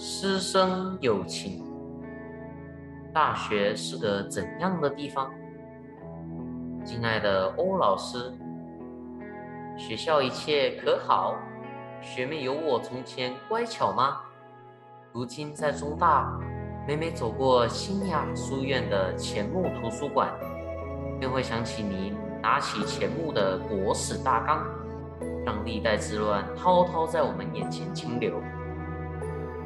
师生友情，大学是个怎样的地方？敬爱的欧老师，学校一切可好？学妹有我从前乖巧吗？如今在中大，每每走过新雅书院的钱穆图书馆，便会想起你拿起钱穆的国史大纲，让历代之乱滔滔在我们眼前清流。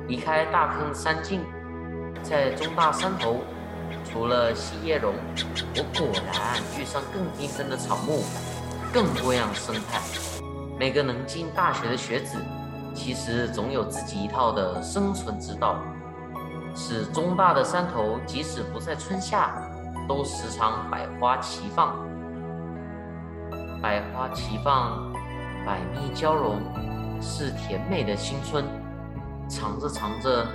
离开大坑山径，在中大山头，除了细叶榕，我果然遇上更缤纷的草木，更多样生态。每个能进大学的学子，其实总有自己一套的生存之道。使中大的山头，即使不在春夏，都时常百花齐放。百花齐放，百蜜交融，是甜美的新春。藏着藏着，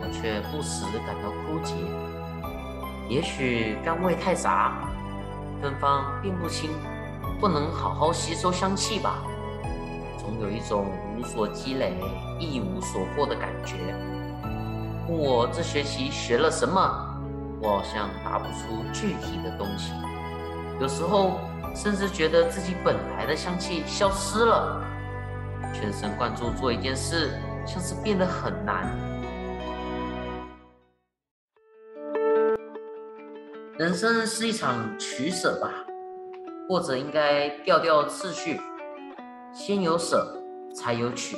我却不时感到枯竭。也许甘味太杂，芬芳并不清，不能好好吸收香气吧。总有一种无所积累、一无所获的感觉。问我这学期学了什么，我好像答不出具体的东西。有时候甚至觉得自己本来的香气消失了。全神贯注做一件事。像是变得很难。人生是一场取舍吧，或者应该调调次序，先有舍，才有取。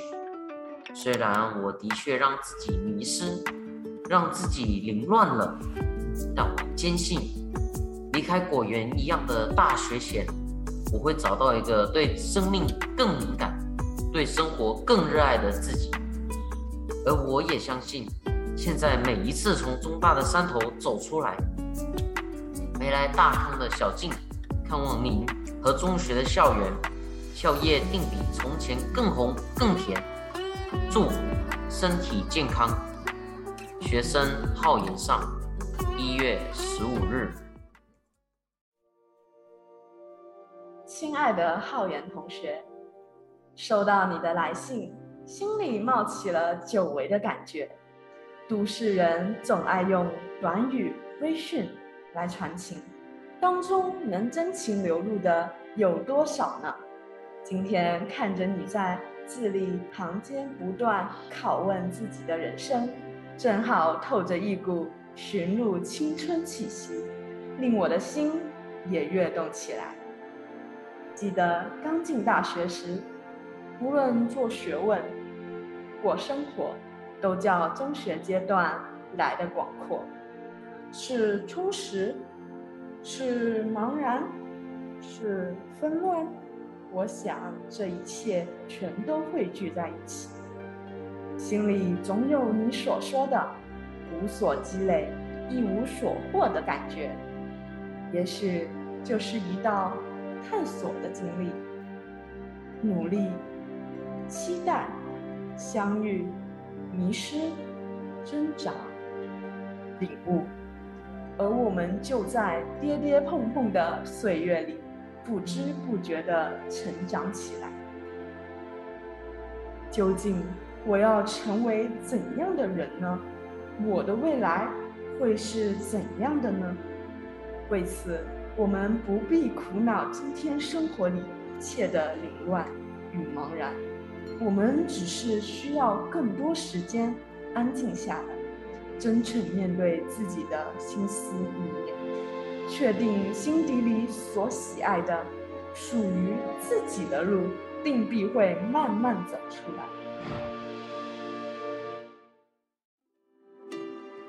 虽然我的确让自己迷失，让自己凌乱了，但我坚信，离开果园一样的大学前，我会找到一个对生命更敏感、对生活更热爱的自己。而我也相信，现在每一次从中大的山头走出来，没来大坑的小径，看望您和中学的校园，校业定比从前更红更甜。祝身体健康，学生浩言上，一月十五日。亲爱的浩言同学，收到你的来信。心里冒起了久违的感觉。都市人总爱用短语、微讯来传情，当中能真情流露的有多少呢？今天看着你在字里行间不断拷问自己的人生，正好透着一股寻路青春气息，令我的心也跃动起来。记得刚进大学时。无论做学问、过生活，都叫中学阶段来的广阔，是充实，是茫然，是纷乱。我想这一切全都汇聚在一起，心里总有你所说的无所积累、一无所获的感觉。也许就是一道探索的经历，努力。期待、相遇、迷失、挣扎、领悟，而我们就在跌跌碰碰的岁月里，不知不觉地成长起来。究竟我要成为怎样的人呢？我的未来会是怎样的呢？为此，我们不必苦恼今天生活里一切的凌乱与茫然。我们只是需要更多时间安静下来，真诚面对自己的心思意念，确定心底里所喜爱的、属于自己的路，定必会慢慢走出来。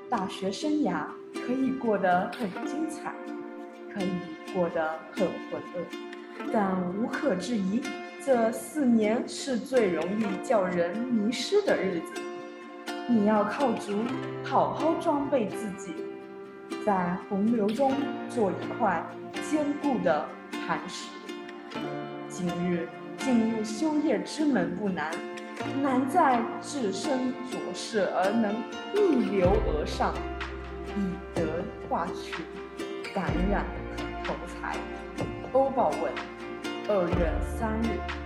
大学生涯可以过得很精彩，可以过得很浑噩，但无可置疑。这四年是最容易叫人迷失的日子，你要靠足，好好装备自己，在洪流中做一块坚固的磐石。今日进入修业之门不难，难在置身浊世而能逆流而上，以德化群，感染同才。欧宝文。二月三日。